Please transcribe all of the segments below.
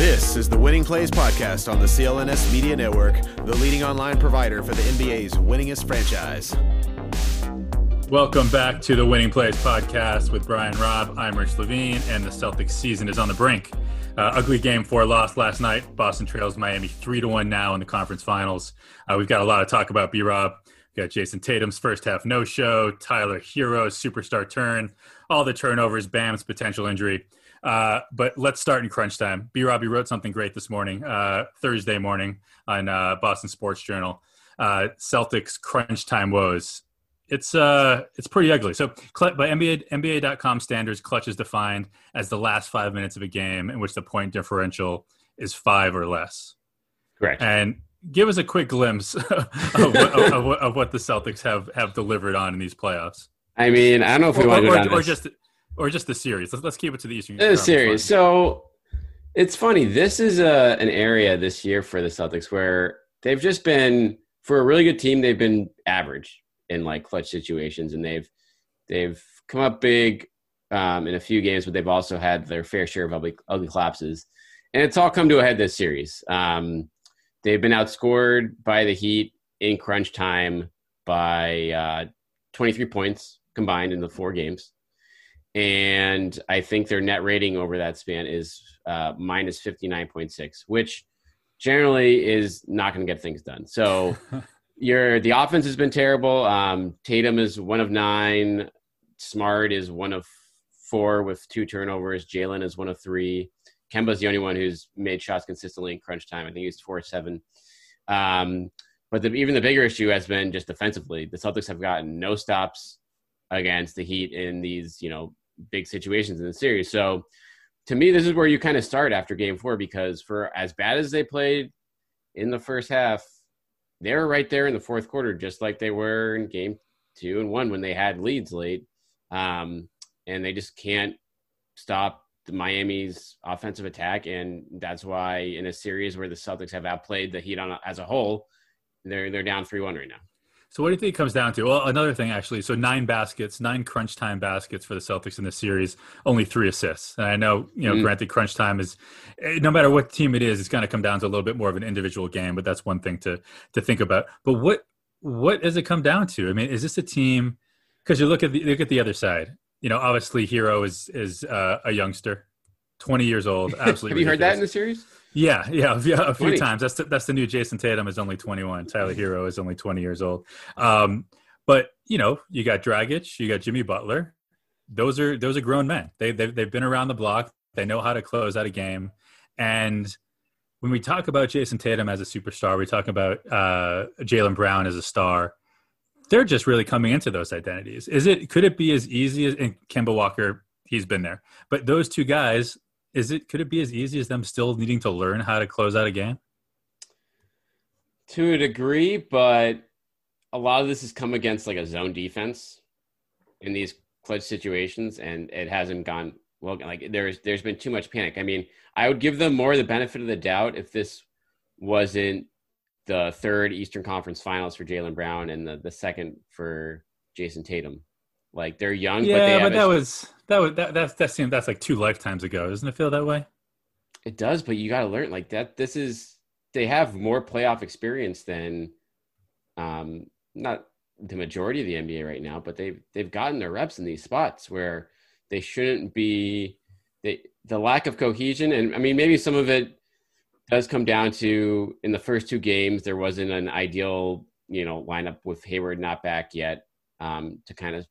This is the Winning Plays Podcast on the CLNS Media Network, the leading online provider for the NBA's winningest franchise. Welcome back to the Winning Plays Podcast with Brian Robb. I'm Rich Levine, and the Celtics season is on the brink. Uh, ugly game four loss last night. Boston trails Miami three to one now in the conference finals. Uh, we've got a lot of talk about B Rob. Got Jayson Tatum's first half no show, Tyler Herro's superstar turn, all the turnovers, Bam's potential injury. Uh, but let's start in crunch time. B. Robbie wrote something great this morning, uh, Thursday morning on uh, Boston Sports Journal. Uh, Celtics crunch time woes. It's uh, it's pretty ugly. So by NBA NBA.com standards, clutch is defined as the last five minutes of a game in which the point differential is five or less. Correct. And give us a quick glimpse of, what, of, of, what the Celtics have have delivered on in these playoffs. I mean, I don't know if we or, want to go or, down or this. just or just the series. Let's, let's keep it to the Eastern. The series. So it's funny. This is a, an area this year for the Celtics where they've just been for a really good team. They've been average in like clutch situations, and they've they've come up big um, in a few games, but they've also had their fair share of ugly, ugly collapses, and it's all come to a head this series. Um, they've been outscored by the Heat in crunch time by uh, 23 points combined in the four games and I think their net rating over that span is uh, minus 59.6, which generally is not going to get things done. So your the offense has been terrible. Um, Tatum is one of nine. Smart is one of four with two turnovers. Jaylen is one of three. Kemba's the only one who's made shots consistently in crunch time. I think he's four or seven. Um, but the, even the bigger issue has been just defensively. The Celtics have gotten no stops against the Heat in these, you know, big situations in the series. So to me, this is where you kind of start after game four because for as bad as they played in the first half, they were right there in the fourth quarter, just like they were in game two and one when they had leads late. Um, and they just can't stop the Miami's offensive attack. And that's why in a series where the Celtics have outplayed the Heat on as a whole, they're, they're down 3 1 right now. So what do you think it comes down to? Well, another thing actually. So nine baskets, nine crunch time baskets for the Celtics in the series, only three assists. And I know, you know, mm. granted, crunch time is eh, no matter what team it is, it's going to come down to a little bit more of an individual game. But that's one thing to to think about. But what what does it come down to? I mean, is this a team? Because you look at the look at the other side. You know, obviously, Herro is is uh, a youngster, twenty years old. Absolutely. Have you heard that in the series? Yeah, yeah, yeah, a few 20. times. That's the, that's the new Jayson Tatum is only 21. Tyler Herro is only 20 years old. Um, but you know, you got Dragic, you got Jimmy Butler. Those are those are grown men. They they've, they've been around the block. They know how to close out a game. And when we talk about Jayson Tatum as a superstar, we talk about uh, Jaylen Brown as a star. They're just really coming into those identities. Is it could it be as easy as and Kemba Walker? He's been there, but those two guys is it could it be as easy as them still needing to learn how to close out a game? To a degree, but a lot of this has come against like a zone defense in these clutch situations, and it hasn't gone well. Like there's there's been too much panic. I mean, I would give them more the benefit of the doubt if this wasn't the third Eastern Conference Finals for Jaylen Brown and the, the second for Jayson Tatum. Like they're young, yeah, but, but that was that that that that seemed that's like two lifetimes ago, doesn't it feel that way? It does, but you got to learn like that. This is they have more playoff experience than, um, not the majority of the NBA right now, but they've they've gotten their reps in these spots where they shouldn't be. They the lack of cohesion, and I mean maybe some of it does come down to in the first two games there wasn't an ideal you know lineup with Hayward not back yet um, to kind of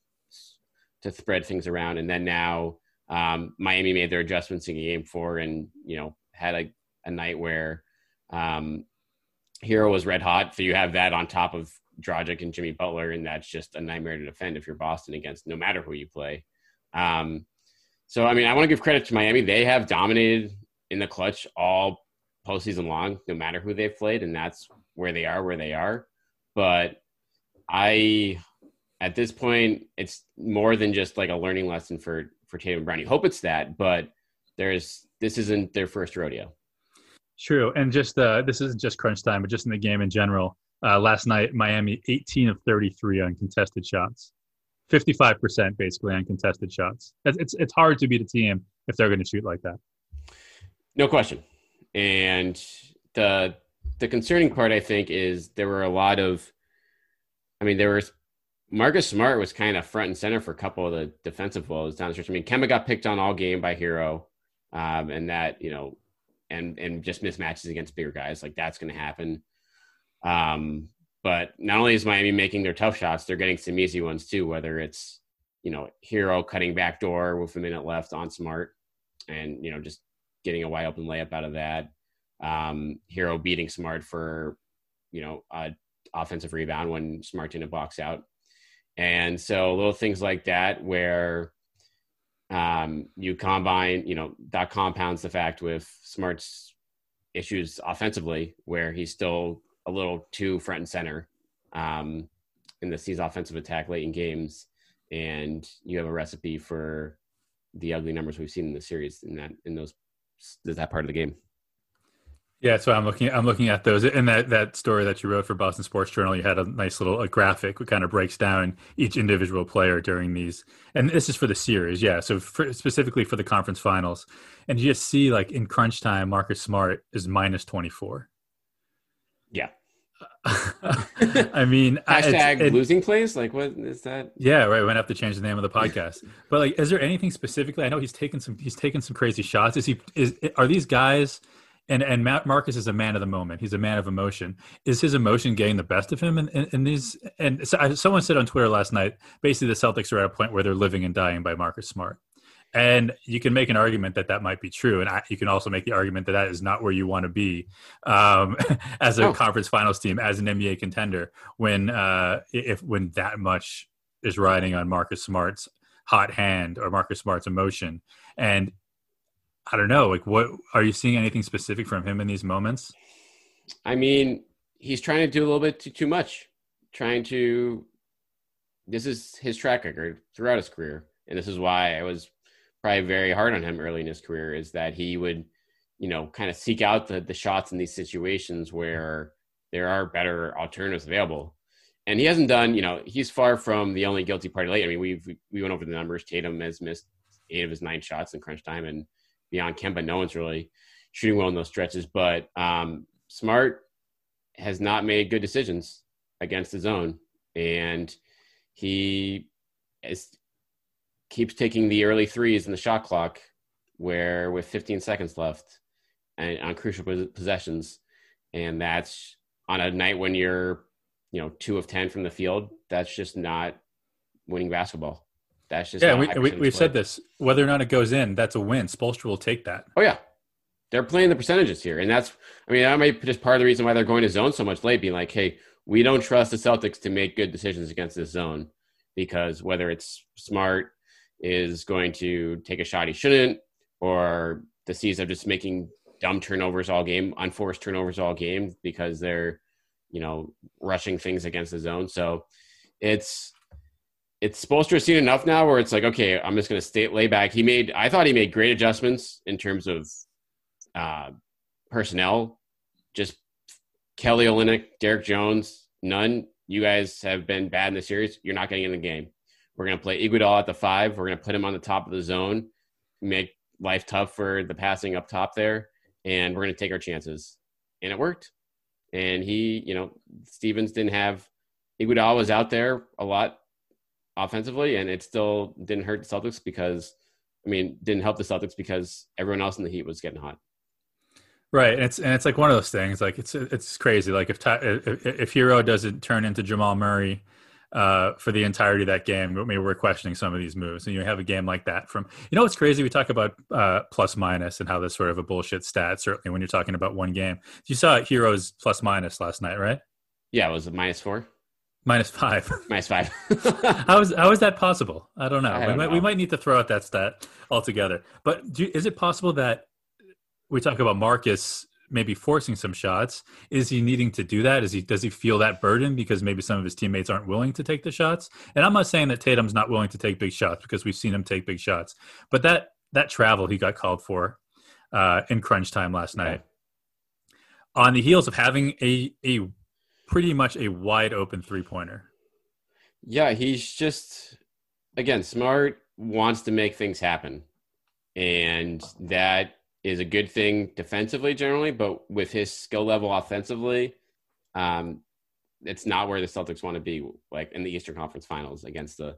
to spread things around. And then now um, Miami made their adjustments in game four and, you know, had a, a night where um, Herro was red hot. So you have that on top of Dragic and Jimmy Butler, and that's just a nightmare to defend if you're Boston against no matter who you play. Um, so, I mean, I want to give credit to Miami. They have dominated in the clutch all postseason long, no matter who they've played, and that's where they are, where they are. But I, at this point, it's more than just like a learning lesson for for Tatum and Brown. You hope it's that, but there's this isn't their first rodeo. True, and just uh, this isn't just crunch time, but just in the game in general. Uh, last night, Miami 18 of 33 on contested shots, 55% basically on contested shots. It's, it's it's hard to beat a team if they're going to shoot like that. No question. And the the concerning part, I think, is there were a lot of, I mean, there was Marcus Smart was kind of front and center for a couple of the defensive woes down the stretch. I mean, Kemba got picked on all game by Herro, um, and that you know, and and just mismatches against bigger guys like that's going to happen. Um, but not only is Miami making their tough shots, they're getting some easy ones too. Whether it's you know Herro cutting back door with a minute left on Smart, and you know just getting a wide open layup out of that. Um, Herro beating Smart for, you know, a offensive rebound when Smart didn't box out. And so little things like that where um, you combine, you know, that compounds the fact with Smart's issues offensively, where he's still a little too front and center um, in the season offensive attack late in games. And you have a recipe for the ugly numbers we've seen in the series in that in those that part of the game. Yeah, so I'm looking. I'm looking at those in that that story that you wrote for Boston Sports Journal. You had a nice little a graphic that kind of breaks down each individual player during these, and this is for the series. Yeah, so for, specifically for the conference finals, and you just see like in crunch time, Marcus Smart is minus twenty four. Yeah. I mean, hashtag it, losing plays. Like, what is that? Yeah, right. We might have to change the name of the podcast. but like, is there anything specifically? I know he's taken some. He's taken some crazy shots. Is he? Is are these guys? And and Matt Marcus is a man of the moment. He's a man of emotion. Is his emotion getting the best of him in, in, in these? And so, someone said on Twitter last night, basically the Celtics are at a point where they're living and dying by Marcus Smart. And you can make an argument that that might be true, and I, you can also make the argument that that is not where you want to be um, as a oh. conference finals team, as an NBA contender, when uh, if when that much is riding on Marcus Smart's hot hand or Marcus Smart's emotion. And I don't know. Like, what are you seeing anything specific from him in these moments? I mean, he's trying to do a little bit too, too much. Trying to. This is his track record throughout his career, and this is why I was probably very hard on him early in his career. Is that he would, you know, kind of seek out the the shots in these situations where there are better alternatives available. And he hasn't done, you know, he's far from the only guilty party late. I mean, we've we went over the numbers. Tatum has missed eight of his nine shots in crunch time, and beyond Kemba, no one's really shooting well in those stretches. But um, Smart has not made good decisions against the zone, and he is, keeps taking the early threes in the shot clock, where with 15 seconds left, and on crucial possessions, and that's on a night when you're, you know, two of ten from the field. That's just not winning basketball. That's just yeah. We, we, we've said this. Whether or not it goes in, that's a win. Spoelstra will take that. Oh yeah, they're playing the percentages here, and that's. I mean, that might be just part of the reason why they're going to zone so much late. Being like, hey, we don't trust the Celtics to make good decisions against this zone because whether it's smart is going to take a shot he shouldn't, or the C's are just making dumb turnovers all game, unforced turnovers all game because they're, you know, rushing things against the zone. So it's it's supposed to have seen enough now where it's like, okay, I'm just going to stay lay back. He made, I thought he made great adjustments in terms of uh, personnel. Just Kelly Olynyk, Derrick Jones, none. You guys have been bad in the series. You're not getting in the game. We're going to play Iguodala at the five. We're going to put him on the top of the zone, make life tough for the passing up top there, and we're going to take our chances. And it worked. And he, you know, Stevens didn't have Iguodala was out there a lot offensively, and it still didn't hurt the Celtics because, I mean, didn't help the Celtics because everyone else in the Heat was getting hot. Right, and it's and it's like one of those things. Like it's it's crazy. Like if if, if Herro doesn't turn into Jamal Murray uh, for the entirety of that game, maybe we're questioning some of these moves. And you have a game like that from you know what's crazy. We talk about uh, plus minus and how that's sort of a bullshit stat. Certainly when you're talking about one game, you saw Herro's plus minus last night, right? Yeah, it was a minus four. Minus five. Minus five. how is how is that possible? I don't know. I we, might, know. we might need to throw out that stat altogether. But do, is it possible that we talk about Marcus maybe forcing some shots. Is he needing to do that? Is he does he feel that burden because maybe some of his teammates aren't willing to take the shots? And I'm not saying that Tatum's not willing to take big shots because we've seen him take big shots, but that that travel he got called for uh, in crunch time last night, on the heels of having a a pretty much a wide open three pointer. Yeah, he's just again smart, wants to make things happen, and that is a good thing defensively generally, but with his skill level offensively, um, it's not where the Celtics want to be, like in the Eastern Conference Finals against a,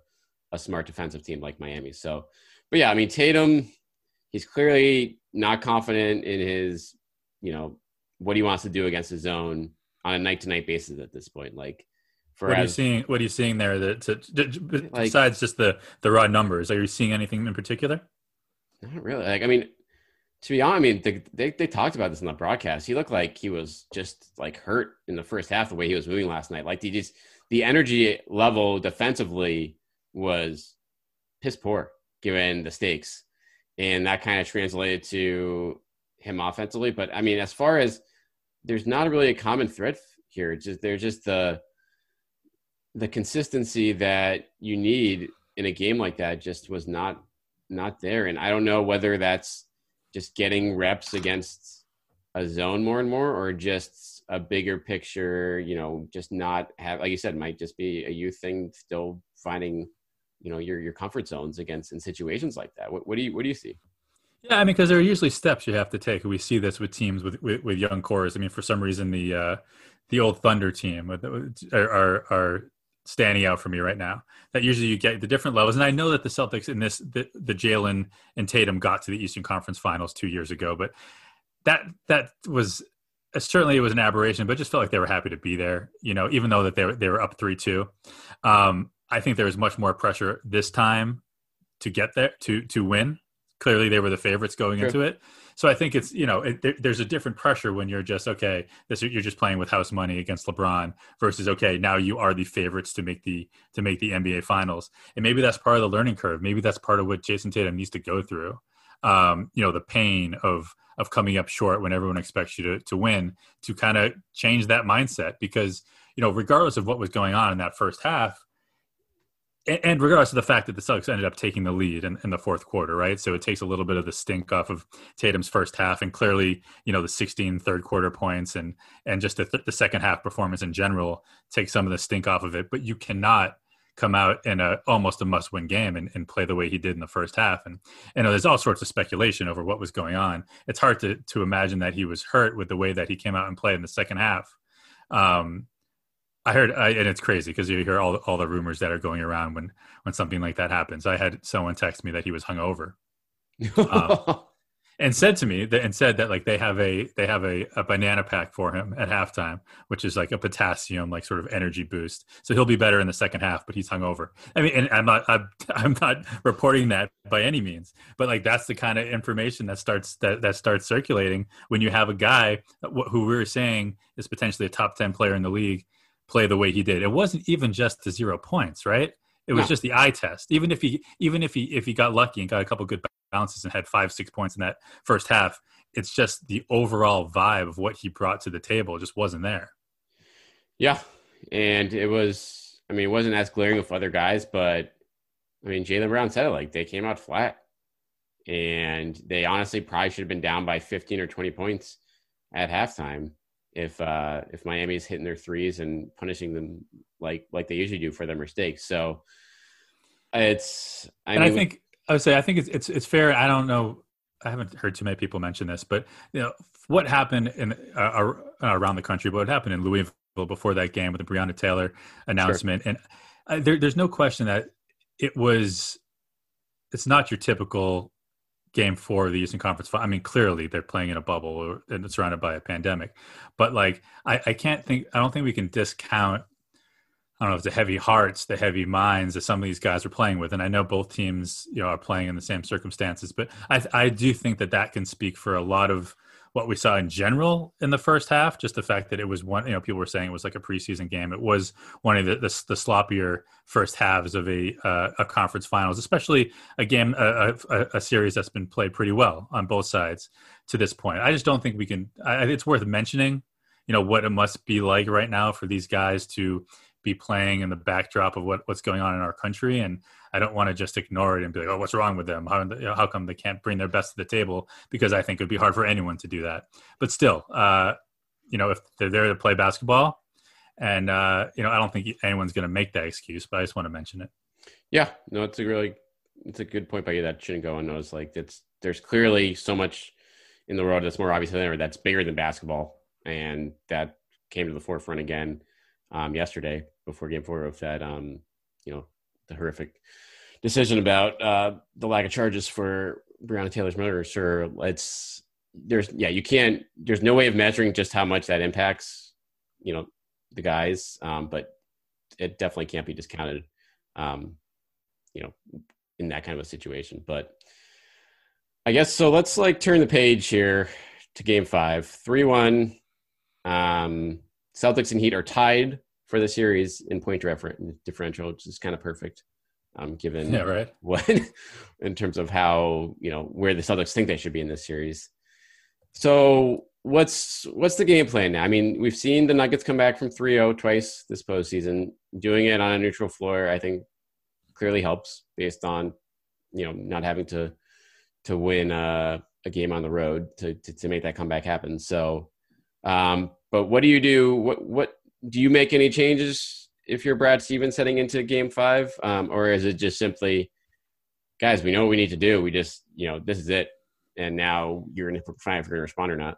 a smart defensive team like Miami. So, but yeah, I mean Tatum, he's clearly not confident in his, you know, what he wants to do against his zone on a night to night basis at this point. Like, for what are you seeing? What are you seeing there? That to, besides just the the raw numbers, are you seeing anything in particular? Not really. Like, I mean, to be honest, I mean, they, they, they talked about this in the broadcast. He looked like he was just like hurt in the first half the way he was moving last night. Like, he just the energy level defensively was piss poor given the stakes, and that kind of translated to him offensively. But I mean, as far as there's not really a common thread here. It's just there's just the the consistency that you need in a game like that just was not not there. And I don't know whether that's just getting reps against a zone more and more or just a bigger picture, you know, just not have like you said, might just be a youth thing still finding, you know, your your comfort zones against in situations like that. What, what do you what do you see? Yeah, I mean, because there are usually steps you have to take. We see this with teams with with, with young cores. I mean, for some reason, the uh, the old Thunder team are, are, are standing out for me right now. That usually you get the different levels, and I know that the Celtics in this the, the Jaylen and Tatum got to the Eastern Conference Finals two years ago, but that that was uh, certainly it was an aberration, but just felt like they were happy to be there. You know, even though that they were they were up three two. Um, I think there was much more pressure this time to get there to to win clearly they were the favorites going into it. So I think it's you know it, there, there's a different pressure when you're just okay. This you're just playing with house money against LeBron versus okay now you are the favorites to make the to make the NBA Finals, and maybe that's part of the learning curve. Maybe that's part of what Jayson Tatum needs to go through. Um, you know the pain of of coming up short when everyone expects you to to win to kind of change that mindset because you know regardless of what was going on in that first half and regardless of the fact that the Celtics ended up taking the lead in, in, the fourth quarter, right? So it takes a little bit of the stink off of Tatum's first half, and clearly, you know, the 16 third quarter points and and just the, th- the second half performance in general takes some of the stink off of it. But you cannot come out in a almost a must win game and, and play the way he did in the first half. And you know, there's all sorts of speculation over what was going on. It's hard to to imagine that he was hurt with the way that he came out and played in the second half. Um, I heard, I, and it's crazy because you hear all all the rumors that are going around when when something like that happens. I had someone text me that he was hungover, um, and said to me that and said that like they have a they have a, a banana pack for him at halftime, which is like a potassium like sort of energy boost. So he'll be better in the second half, but he's hungover. I mean, and I'm not I'm, I'm not reporting that by any means, but like that's the kind of information that starts that that starts circulating when you have a guy who we were saying is potentially a top ten player in the league play the way he did. It wasn't even just the zero points, right? It was no. just the eye test. Even if he even if he if he got lucky and got a couple good bounces and had five six points in that first half, it's just the overall vibe of what he brought to the table just wasn't there. Yeah, and it was. I mean, it wasn't as glaring with other guys, but I mean, Jaylen Brown said it like they came out flat, and they honestly probably should have been down by fifteen or twenty points at halftime if uh, if Miami's hitting their threes and punishing them like like they usually do for their mistakes. So it's. I and mean, I think I would say I think it's it's it's fair. I don't know. I haven't heard too many people mention this, but you know what happened in uh, around the country. What happened in Louisville before that game with the Breonna Taylor announcement, sure. and uh, there, there's no question that it was. It's not your typical game four of the Eastern Conference. I mean, clearly they're playing in a bubble and it's surrounded by a pandemic, but like I, I can't think. I don't think we can discount I don't know if the heavy hearts, the heavy minds that some of these guys are playing with, and I know both teams you know are playing in the same circumstances, but I I do think that that can speak for a lot of what we saw in general in the first half. Just the fact that it was one, you know, people were saying it was like a preseason game. It was one of the the, the sloppier first halves of a uh, a conference finals, especially a game a, a, a, series that's been played pretty well on both sides to this point. I just don't think we can. I, it's worth mentioning, you know, what it must be like right now for these guys to be playing in the backdrop of what, what's going on in our country. And I don't want to just ignore it and be like, oh, what's wrong with them? How, how come they can't bring their best to the table? Because I think it would be hard for anyone to do that. But still, uh, you know, if they're there to play basketball, and uh, you know, I don't think anyone's going to make that excuse. But I just want to mention it. Yeah, no, it's a really, it's a good point by you that shouldn't go unnoticed. Like it's there's clearly so much in the world that's more obvious than ever that's bigger than basketball, and that came to the forefront again um, yesterday before Game Four of that, um, you know, the horrific decision about uh, the lack of charges for Breonna Taylor's murder. Sure, it's there's yeah, you can't. There's no way of measuring just how much that impacts, you know, the guys, um, but it definitely can't be discounted, um, you know, in that kind of a situation. But I guess so. Let's like turn the page here to Game Five, three one. Um, Celtics and Heat are tied for the series in point differential, which is kind of perfect, um, given yeah, right. what in terms of how you know where the Celtics think they should be in this series. So what's what's the game plan now? I mean, we've seen the Nuggets come back from 3-0 twice this postseason. Doing it on a neutral floor, I think, clearly helps based on you know not having to to win a, a game on the road to, to, to make that comeback happen. So, um, but what do you do? What what do you make any changes if you're Brad Stevens heading into Game Five, um, or is it just simply, guys, we know what we need to do. We just you know this is it, and now you're going to find if you're going to respond or not.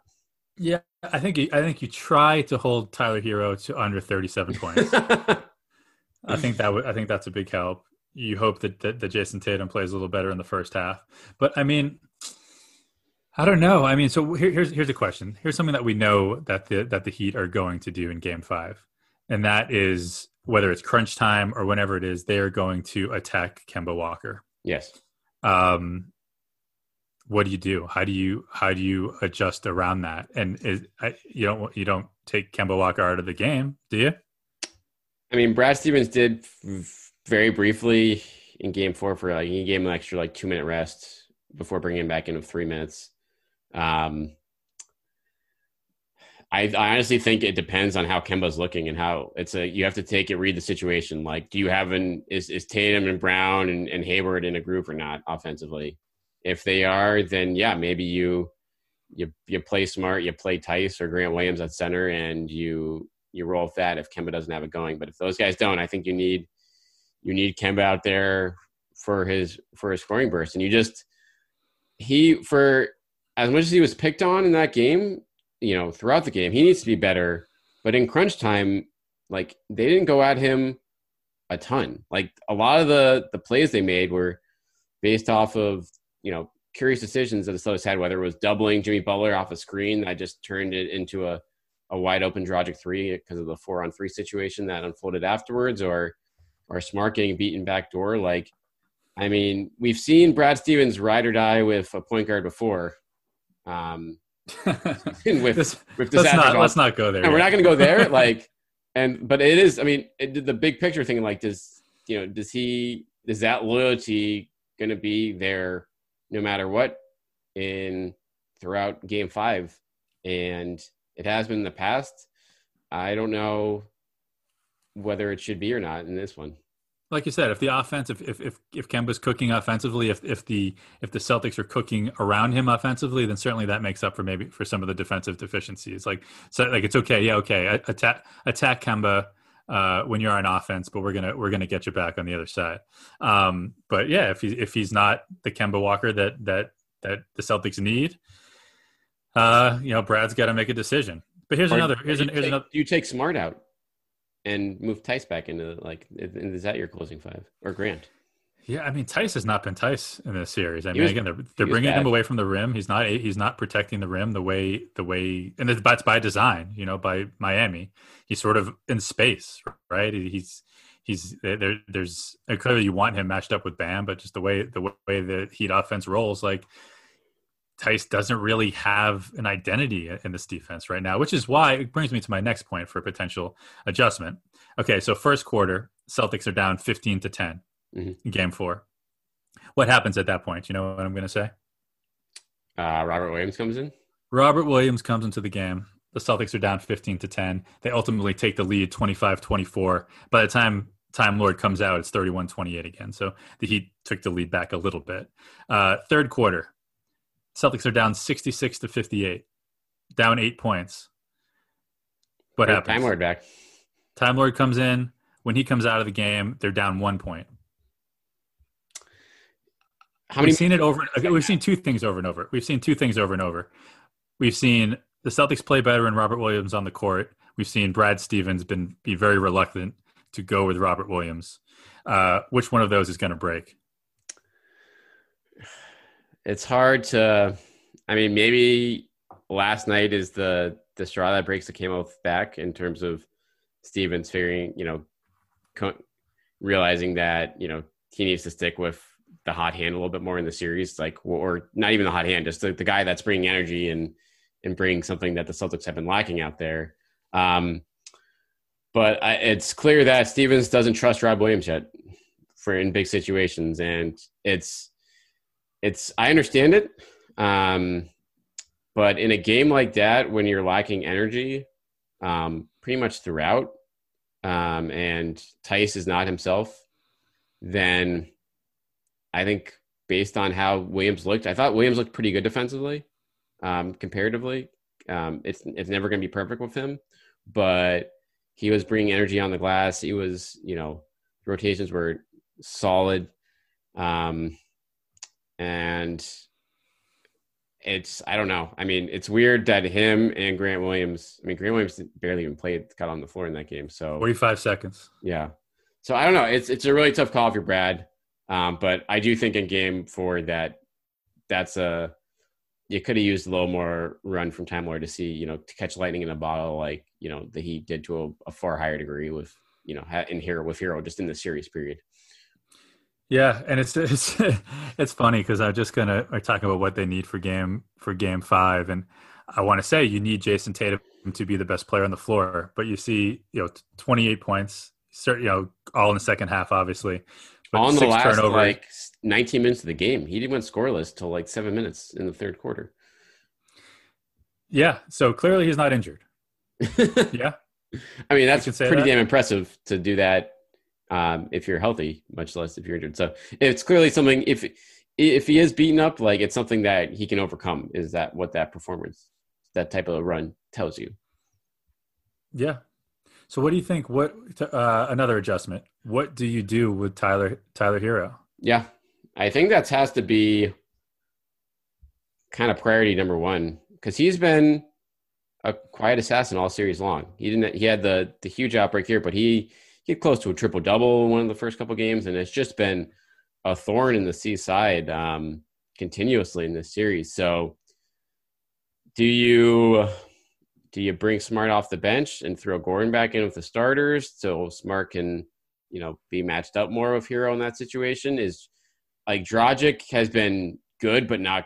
Yeah, I think you, I think you try to hold Tyler Herro to under 37 points. I think that would I think that's a big help. You hope that, that that Jayson Tatum plays a little better in the first half, but I mean, I don't know. I mean, so here, here's here's a question. Here's something that we know that the that the Heat are going to do in Game Five, and that is whether it's crunch time or whenever it is, they are going to attack Kemba Walker. Yes. Um, what do you do? How do you how do you adjust around that? And is I, you don't you don't take Kemba Walker out of the game, do you? I mean, Brad Stevens did very briefly in Game Four for like he gave him an extra like two minute rest before bringing him back in with three minutes. Um, I, I, honestly think it depends on how Kemba's looking and how it's a you have to take it read the situation. Like, do you have an is is Tatum and Brown and, and Hayward in a group or not offensively? If they are, then yeah, maybe you you you play smart, you play Theis or Grant Williams at center, and you you roll with that if Kemba doesn't have it going. But if those guys don't, I think you need you need Kemba out there for his for his scoring burst, and you just he for as much as he was picked on in that game, you know, throughout the game, he needs to be better. But in crunch time, like they didn't go at him a ton. Like a lot of the the plays they made were based off of you know curious decisions that the Celtics had, whether it was doubling Jimmy Butler off a screen that just turned it into a a wide open Dragic three because of the four on three situation that unfolded afterwards, or or Smart getting beaten back door. Like, I mean, we've seen Brad Stevens ride or die with a point guard before, um, with this, with let's not let's not go there. And we're not going to go there. Like, and but it is. I mean, it, the big picture thing. Like, does you know? Does he? Is that loyalty going to be there no matter what in throughout Game Five? And it has been in the past. I don't know whether it should be or not in this one like you said, if the offense, if if if, if Kemba's cooking offensively, if if the if the Celtics are cooking around him offensively, then certainly that makes up for maybe for some of the defensive deficiencies. Like so, like it's okay, yeah, okay, attack attack Kemba uh, when you're on offense, but we're gonna we're gonna get you back on the other side. Um, but yeah, if he if he's not the Kemba Walker that that that the Celtics need, uh, you know, Brad's got to make a decision. But here's or another. Here's, an, here's take, another. You take Smart out and move Theis back into like is that your closing five or Grant? Yeah, I mean Theis has not been Theis in this series. I mean, was, again, they're they're bringing him away from the rim. He's not he's not protecting the rim the way the way, and that's by design. You know, by Miami, he's sort of in space, right? He's he's there. There's clearly you want him matched up with Bam, but just the way the way the Heat offense rolls, like Theis doesn't really have an identity in this defense right now, which is why it brings me to my next point for a potential adjustment. Okay, so first quarter, Celtics are down 15 to 10 mm-hmm. in game four. What happens at that point? You know what I'm going to say? Uh, Robert Williams comes in. Robert Williams comes into the game. The Celtics are down 15 to 10. They ultimately take the lead 25 24. By the time Time Lord comes out, it's 31 28 again. So the Heat took the lead back a little bit. Uh, third quarter, Celtics are down 66 to 58, down eight points. What happens? Time Lord back. Time Lord comes in. When he comes out of the game, they're down one point. How many? We've seen it over. We've seen two things over and over. We've seen two things over and over. We've seen the Celtics play better and Robert Williams on the court. We've seen Brad Stevens been be very reluctant to go with Robert Williams. Uh, which one of those is going to break? It's hard to. I mean, maybe last night is the the straw that breaks the camel's back in terms of Stevens figuring, you know, co- realizing that you know he needs to stick with the hot hand a little bit more in the series, like or not even the hot hand, just the, the guy that's bringing energy and and bringing something that the Celtics have been lacking out there. Um, but I, it's clear that Stevens doesn't trust Rob Williams yet for in big situations, and it's it's I understand it, um, but in a game like that, when you're lacking energy, um, pretty much throughout, um, and Theis is not himself, then I think based on how Williams looked, I thought Williams looked pretty good defensively, um, comparatively. Um, it's it's never going to be perfect with him, but he was bringing energy on the glass. He was, you know, rotations were solid, um, and it's I don't know. I mean, it's weird that him and Grant Williams. I mean, Grant Williams barely even played, got on the floor in that game. So forty-five seconds. Yeah. So I don't know. It's it's a really tough call if you're Brad, um, but I do think in game four that that's a you could have used a little more run from Time Lord to see you know to catch lightning in a bottle like you know the Heat did to a, a far higher degree with you know in here with Herro just in the series period. Yeah, and it's it's it's funny because I'm just gonna are talking about what they need for game for game five, and I want to say you need Jayson Tatum to be the best player on the floor, but you see, you know, 28 points, you know, all in the second half, obviously. But on the last turnover. like 19 minutes of the game, he went scoreless till like seven minutes in the third quarter. Yeah, so clearly he's not injured. yeah, I mean that's pretty that. damn impressive to do that um, if you're healthy, much less if you're injured. So it's clearly something. If if he is beaten up, like it's something that he can overcome. Is that what that performance, that type of run tells you? Yeah. So what do you think? What uh, another adjustment? What do you do with Tyler Tyler Herro? Yeah, I think that has to be kind of priority number one because he's been a quiet assassin all series long. He didn't. He had the the huge outbreak here, but he get close to a triple double in one of the first couple games, and it's just been a thorn in the seaside um, continuously in this series. So, do you do you bring Smart off the bench and throw Gordon back in with the starters so Smart can you know be matched up more with Herro in that situation? Is like Dragic has been good, but not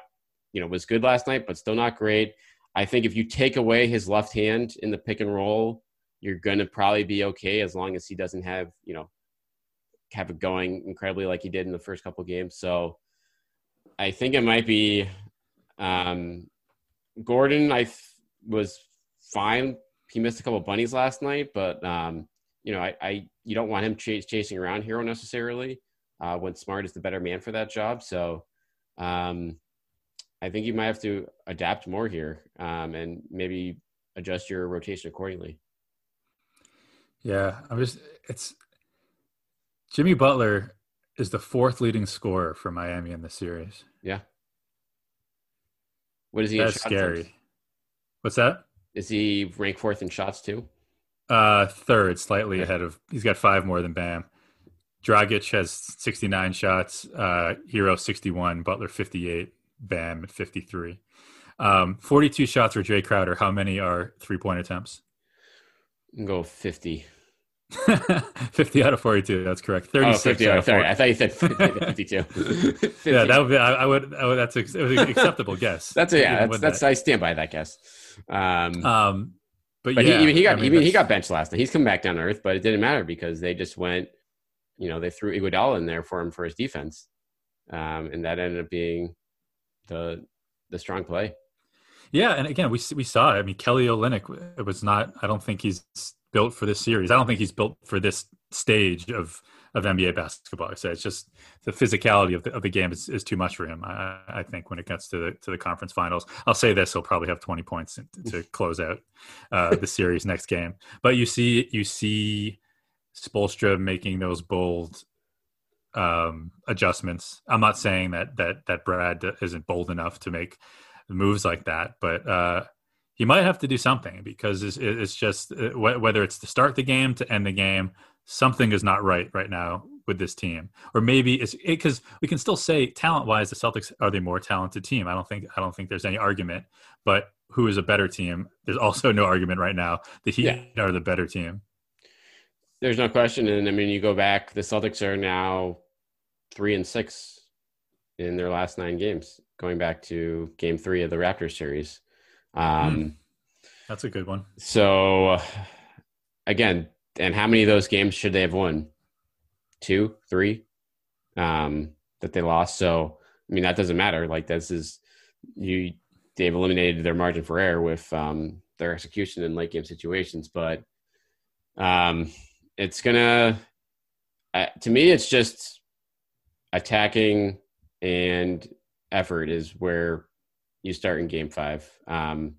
you know was good last night, but still not great. I think if you take away his left hand in the pick and roll you're going to probably be okay as long as he doesn't have, you know, have it going incredibly like he did in the first couple games. So I think it might be um, Gordon. I was fine. He missed a couple bunnies last night, but um, you know, I, I you don't want him ch- chasing around Herro necessarily uh, when Smart is the better man for that job. So um, I think you might have to adapt more here um, and maybe adjust your rotation accordingly. Yeah, I'm just it's Jimmy Butler is the fourth leading scorer for Miami in the series. Yeah. What is he? That's scary. What's that? Is he ranked fourth in shots too? Uh, third, slightly ahead of. He's got five more than Bam. Dragic has 69 shots. Uh, Herro 61. Butler 58. Bam 53. Um, 42 shots for Jae Crowder. How many are three point attempts? Go 50. 50 out of 42. That's correct. 36 oh, 50, out of sorry. 40. I thought you said 52. 50. Yeah, that would be. I, I would. I would that's a, it was an acceptable guess. that's a, yeah. That's, that's that. I stand by that guess. Um, Um, but, but yeah, he, he got I mean, even he got benched last night. He's come back down to earth, but it didn't matter because they just went. You know, they threw Iguodala in there for him for his defense, um, and that ended up being the the strong play. Yeah, and again, we we saw. it. I mean, Kelly Olynyk. It was not. I don't think he's built for this series. I don't think he's built for this stage of of NBA basketball. So it's just the physicality of the, of the game is, is too much for him. I, I think when it gets to the to the conference finals, I'll say this: he'll probably have twenty points to, to close out uh, the series next game. But you see, you see Spoelstra making those bold um, adjustments. I'm not saying that that that Brad isn't bold enough to make moves like that, but uh, he might have to do something because it's, it's just uh, whether it's to start the game to end the game, something is not right right now with this team, or maybe it's because we can still say talent wise the Celtics are the more talented team. I don't think I don't think there's any argument, but who is a better team? There's also no argument right now. The Heat Yeah. are the better team. There's no question, and I mean, you go back. The Celtics are now three and six in their last nine games, going back to Game Three of the Raptors series. Um, That's a good one. So, uh, again, and how many of those games should they have won? Two, three, um, that they lost. So, I mean, that doesn't matter. Like this is you. They've eliminated their margin for error with um, their execution in late game situations, but um, it's gonna. Uh, to me, it's just attacking and effort is where you start in game five. Um,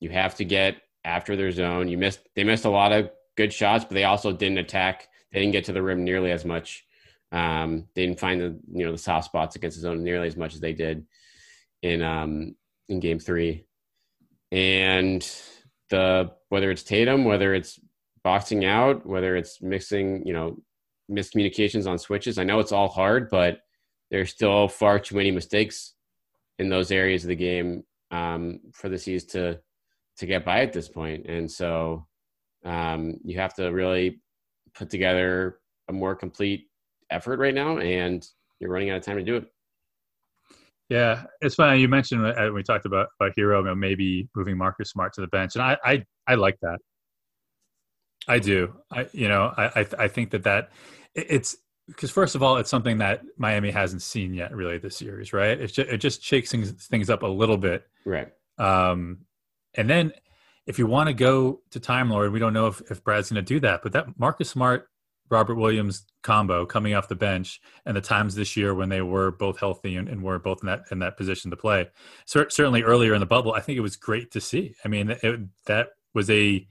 you have to get after their zone. You missed they missed a lot of good shots, but they also didn't attack. They didn't get to the rim nearly as much. Um, they didn't find the you know the soft spots against the zone nearly as much as they did in um, in game three. And the whether it's Tatum, whether it's boxing out, whether it's mixing, you know, miscommunications on switches. I know it's all hard, but there's still far too many mistakes in those areas of the game um, for the C's to to get by at this. And so um, you have to really put together a more complete effort right now, and you're running out of time to do it. Yeah, it's funny you mentioned uh, we talked about about Herro maybe moving Marcus Smart to the bench, and I I, I like that. I do. I you know I I, I think that that it's because first of all it's something that Miami hasn't seen yet really this series, right? It's just, it just shakes things things up a little bit, Right. um, and then if you want to go to Time Lord, we don't know if if Brad's going to do that, but that Marcus Smart Robert Williams combo coming off the bench and the times this year when they were both healthy and, and were both in that in that position to play. Cer- certainly earlier in the bubble, I think it was great to see. I mean, it, that was a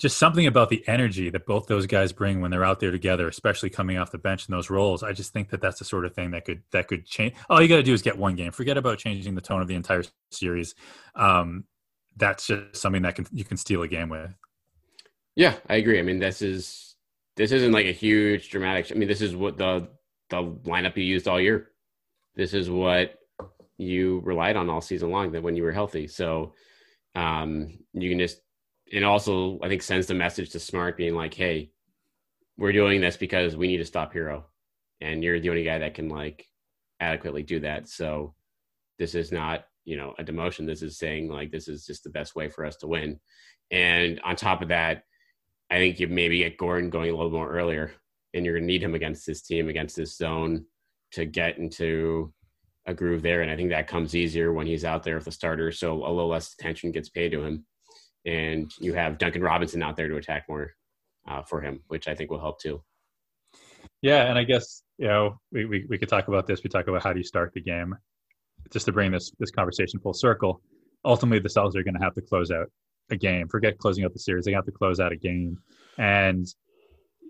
just something about the energy that both those guys bring when they're out there together, especially coming off the bench in those roles. I just think that that's the sort of thing that could that could change. All you got to do is get one game. Forget about changing the tone of the entire series. Um, that's just something that can you can steal a game with. Yeah, I agree. I mean, this is this isn't like a huge dramatic. I mean, this is what the the lineup you used all year. This is what you relied on all season long. That when you were healthy, so um, you can just and also I think sends the message to Smart being like, "Hey, we're doing this because we need to stop Herro, and you're the only guy that can like adequately do that." So this is not you know a demotion. This is saying like this is just the best way for us to win. And on top of that, I think you maybe get Gordon going a little more earlier, and you're to need him against this team, against this zone, to get into a groove there. And I think that comes easier when he's out there with the starter, so a little less attention gets paid to him, and you have Duncan Robinson out there to attack more uh, for him, which I think will help too. Yeah, and I guess you know we, we we could talk about this. We talk about how do you start the game, just to bring this this conversation full circle. Ultimately, the Celtics are going to have to close out a game. Forget closing out the series; they have to close out a game. And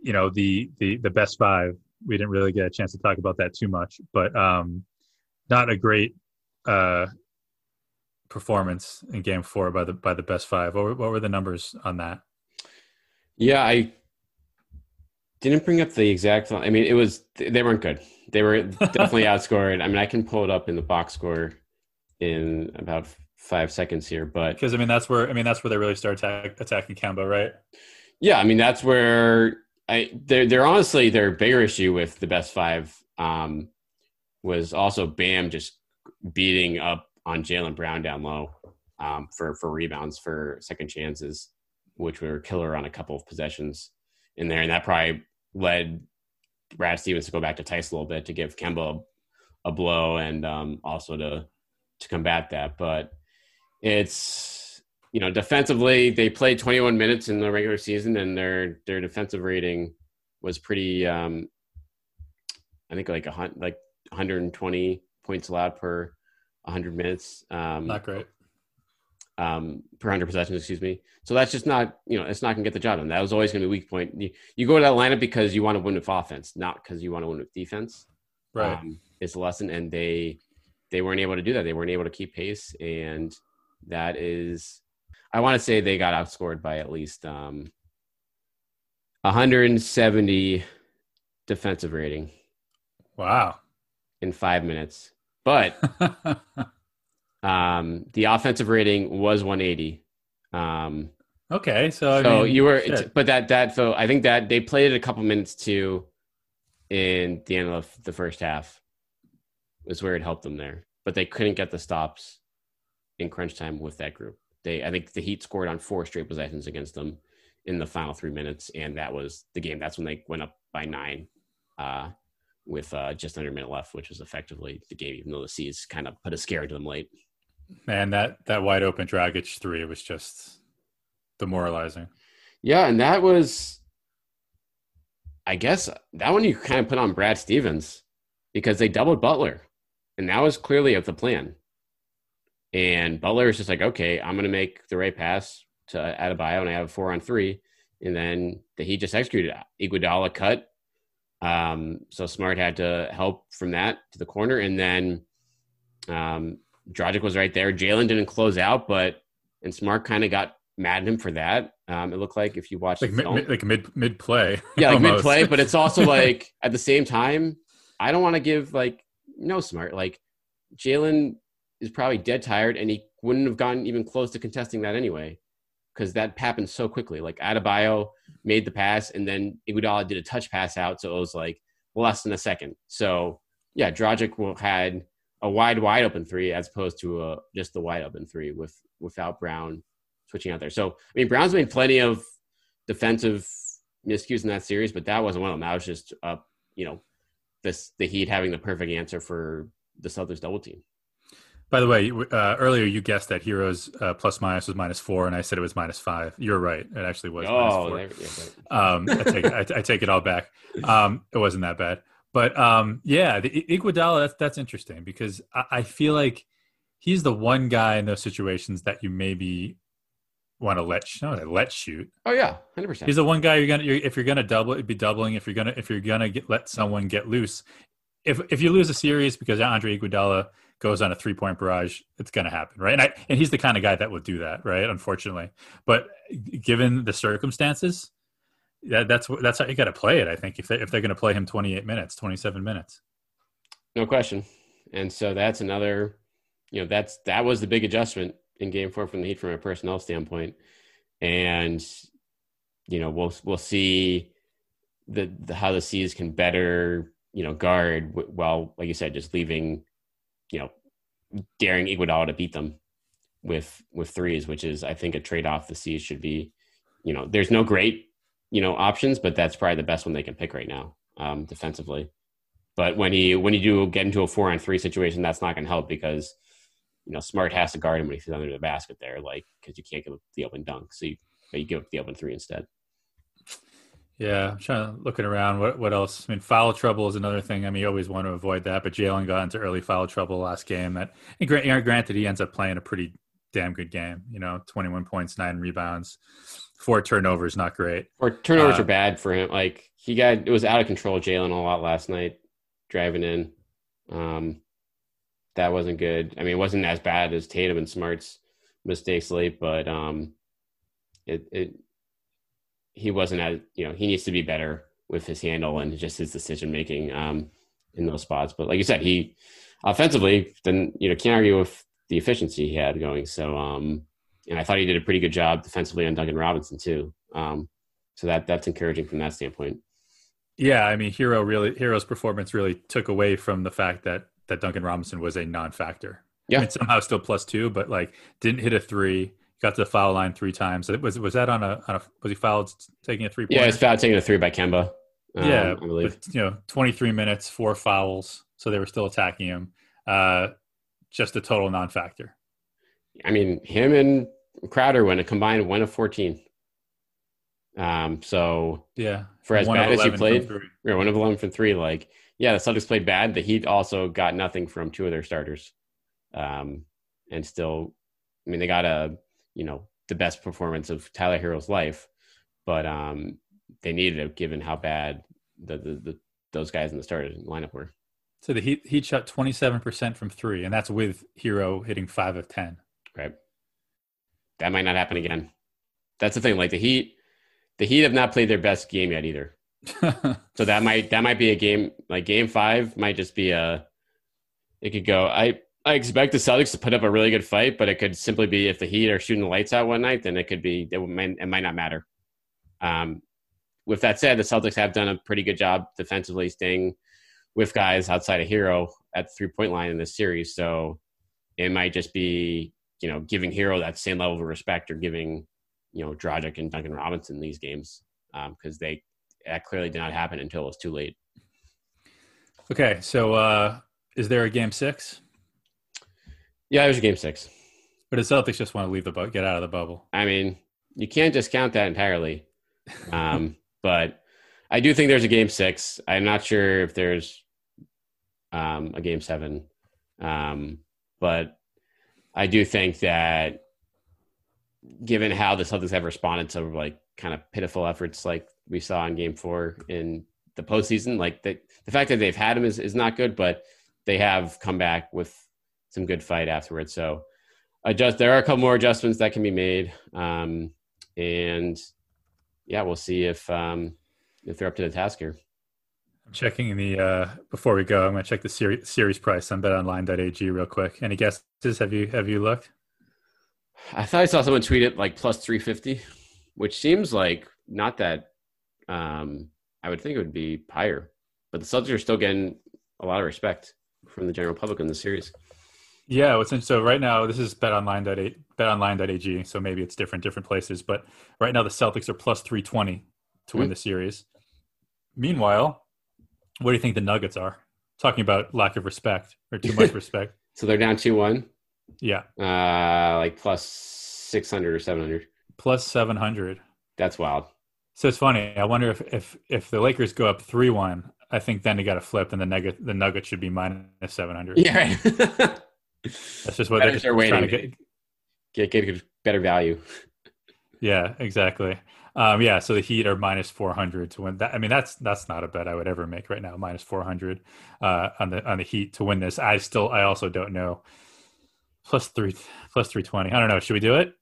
you know the the the best five. We didn't really get a chance to talk about that too much, but um, not a great uh, performance in Game Four by the by the best five. What were, what were the numbers on that? Yeah, I didn't bring up the exact. I mean, it was they weren't good. They were definitely outscored. I mean, I can pull it up in the box score in about five seconds here, but Because I mean that's where I mean that's where they really start attack, attacking Kemba, right? Yeah, I mean that's where I they're they're honestly their bigger issue with the best five um, was also Bam just beating up on Jaylen Brown down low um, for for rebounds for second chances, which were killer on a couple of possessions in there, and that probably led Brad Stevens to go back to Theis a little bit to give Kemba a, a blow and um, also to to combat that. But it's you know defensively they played 21 minutes in the regular season and their their defensive rating was pretty um, I think like a like 120 points allowed per 100 minutes. Um, not great. Um, per 100 possessions, excuse me. So that's just not, you know, it's not going to get the job done. That was always going to be weak point. You, you, go to that lineup because you want to win with offense, not because you want to win with defense. Right. Um, it's a lesson, and they they weren't able to do that. They weren't able to keep pace, and that is, I want to say they got outscored by at least um, 170 defensive rating. Wow. In five minutes. But um, the offensive rating was 180. Um, okay. So, I so mean, you were, but that, that, so I think that they played it a couple minutes too in the end of the first half was where it helped them there. But they couldn't get the stops in crunch time with that group. They, I think the Heat scored on four straight possessions against them in the final three minutes, and that was the game. That's when they went up by nine. Uh, with uh, just under a minute left, which was effectively the game, even though the C's kind of put a scare to them late. Man, that that wide open Dragic three was just demoralizing. Yeah, and that was, I guess, that one you kind of put on Brad Stevens because they doubled Butler, and that was clearly of the plan. And Butler is just like, okay, I'm going to make the right pass to Adebayo, and I have a four on three, and then the, he just executed Iguodala cut um, so Smart had to help from that to the corner, and then um, Dragic was right there. Jaylen didn't close out, but and Smart kind of got mad at him for that. Um, it looked like if you watch like, mid, like mid mid play, yeah, like mid play. But it's also like at the same time, I don't want to give like no Smart like Jaylen is probably dead tired, and he wouldn't have gotten even close to contesting that anyway because that happened so quickly. Like Adebayo made the pass, and then Iguodala did a touch pass out, so it was like less than a second. So yeah, Dragic had a wide, wide open three as opposed to a, just the wide open three with without Brown switching out there. So I mean, Brown's made plenty of defensive miscues in that series, but that wasn't one of them. That was just uh, you know this the Heat having the perfect answer for the Celtics double team. By the way, uh, earlier you guessed that Herro's uh, plus minus was minus four, and I said it was minus five. You're right; it actually was. Oh, minus four. Um, I, take, I, I, take it all back. Um, it wasn't that bad, but um, yeah, the Iguodala. That's that's interesting because I, I, feel like he's the one guy in those situations that you maybe want to let no, let shoot. Oh yeah, hundred percent. He's the one guy you're gonna you're, if you're gonna double, it'd be doubling. If you're gonna if you're gonna get, let someone get loose, if if you lose a series because Andre Iguodala goes on a three point barrage, it's going to happen, right? And I, and he's the kind of guy that would do that, right? Unfortunately, but given the circumstances, that, that's that's how you got to play it. I think if they if they're going to play him 28 minutes, 27 minutes, no question. And so that's another, you know, that's that was the big adjustment in Game Four from the Heat from a personnel standpoint, and you know we'll we'll see the, the how the C's can better you know guard while like you said just leaving you know, daring Iguodala to beat them with with threes, which is I think a trade off the C's should be. You know, there's no great you know options, but that's probably the best one they can pick right now um, defensively. But when he when you do get into a four on three situation, that's not going to help because you know Smart has to guard him when he's under the basket there, like because you can't give the open dunk, so you, you give up the open three instead. Yeah, I'm trying to looking around. What what else? I mean, foul trouble is another thing. I mean, you always want to avoid that. But Jaylen got into early foul trouble last game. That and granted, he ends up playing a pretty damn good game. You know, 21 points, nine rebounds, four turnovers. Not great. Or turnovers uh, are bad for him. Like he got it was out of control. Jaylen a lot last night, driving in. Um, that wasn't good. I mean, it wasn't as bad as Tatum and Smart's mistakes late, but um, it it he wasn't as you know he needs to be better with his handle and just his decision making um, in those spots. But like you said, he offensively then you know can't argue with the efficiency he had going. So um, and I thought he did a pretty good job defensively on Duncan Robinson too. Um, so that that's encouraging from that standpoint. Yeah, I mean, Herro really Herro's performance really took away from the fact that that Duncan Robinson was a non-factor. Yeah, I mean, somehow still plus two, but like didn't hit a three. Got to the foul line three times. Was was that on a, on a was he fouled taking a three? Yeah, it's fouled taking a three by Kemba. Um, yeah, I believe with, you know, 23 minutes, four fouls, so they were still attacking him. Uh, just a total non-factor. I mean, him and Crowder went a combined one of 14. Um, so yeah, for as bad as he played, or one of 11 from three, like yeah, the Celtics played bad. The Heat also got nothing from two of their starters, um, and still, I mean, they got a you know the best performance of Tyler Herro's life, but um, they needed it given how bad the, the, the those guys in the starting lineup were. So the Heat Heat shot twenty seven percent from three, and that's with Herro hitting five of ten. Right. That might not happen again. That's the thing. Like the Heat, the Heat have not played their best game yet either. so that might that might be a game like Game Five might just be a. It could go. I I expect the Celtics to put up a really good fight, but it could simply be if the Heat are shooting the lights out one night, then it could be it might, it might not matter. Um, with that said, the Celtics have done a pretty good job defensively staying with guys outside of Herro at the three point line in this series. So it might just be, you know, giving Herro that same level of respect or giving, you know, Dragic and Duncan Robinson these games because um, they that clearly did not happen until it was too late. Okay, so uh, is there a game six? Yeah, there's a game six. But the Celtics just want to leave the bu- get out of the bubble. I mean, you can't discount that entirely. Um, but I do think there's a game six. I'm not sure if there's um, a game seven, um, but I do think that given how the Celtics have responded to like kind of pitiful efforts like we saw in Game Four in the postseason, like the the fact that they've had him is is not good, but they have come back with some good fight afterwards. So adjust. There are a couple more adjustments that can be made, um, and yeah, we'll see if um, if they're up to the task here. I'm checking the uh, before we go. I'm going to check the series, series price on BetOnline.ag real quick. Any guesses? Have you have you looked? I thought I saw someone tweet it like plus 350, which seems like not that. Um, I would think it would be higher, but the Celtics are still getting a lot of respect from the general public in the series. Yeah, what's in, so right now this is betonline.ag, betonline.ag, so maybe it's different different places, but right now the Celtics are plus 320 to mm-hmm. win hmm. the series. Meanwhile, what do you think the Nuggets are? Talking about lack of respect or too much respect. so they're down 2-1. Yeah. Uh like plus 600 or 700. Plus 700. That's wild. So it's funny. I wonder if if if the Lakers go up 3-1, I think then they got to flip and the Nugget the Nuggets should be minus 700. Yeah. Right. That's just what they're, they're waiting. to get. Get, get better value. Yeah, exactly. Um, yeah, so the Heat are minus four hundred to win that. I mean, that's that's not a bet I would ever make right now. Minus four hundred uh, on the on the Heat to win this. I still, I also don't know. Plus three, plus three twenty. I don't know. Should we do it?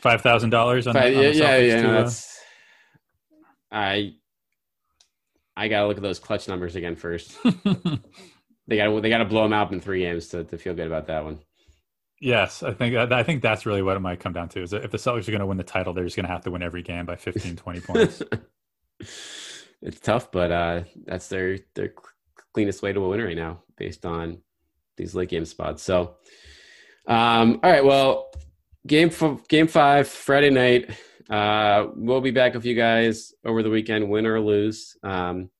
Five thousand dollars on, Five, the, on yeah, the yeah, yeah. I I gotta look at those clutch numbers again first. they got they got to blow them out in three games to, to feel good about that one. Yes, I think I think that's really what it might come down to. Is if the Celtics are going to win the title, they're just going to have to win every game by 15, 20 points. it's tough, but uh, that's their their cleanest way to a win right now, based on these late game spots. So, um, all right, well, game f- game five Friday night. Uh, we'll be back with you guys over the weekend, win or lose, um,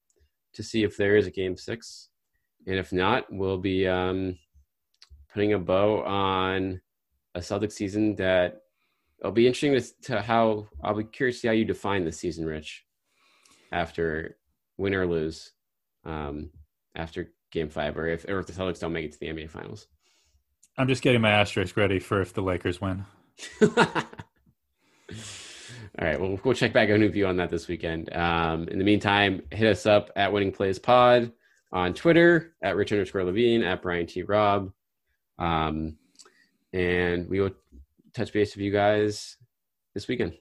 to see if there is a game six and if not, we'll be um, putting a bow on a Celtic season that it'll be interesting to, to how I'll be curious to see how you define the season, Rich, after win or lose, um, after Game Five, or if or if the Celtics don't make it to the NBA Finals. I'm just getting my asterisk ready for if the Lakers win. All right, well, we'll check back on with you on that this weekend. Um, in the meantime, hit us up at Winning Plays Pod on Twitter at Rich underscore Levine at Brian T Rob, um, and we will touch base with you guys this weekend.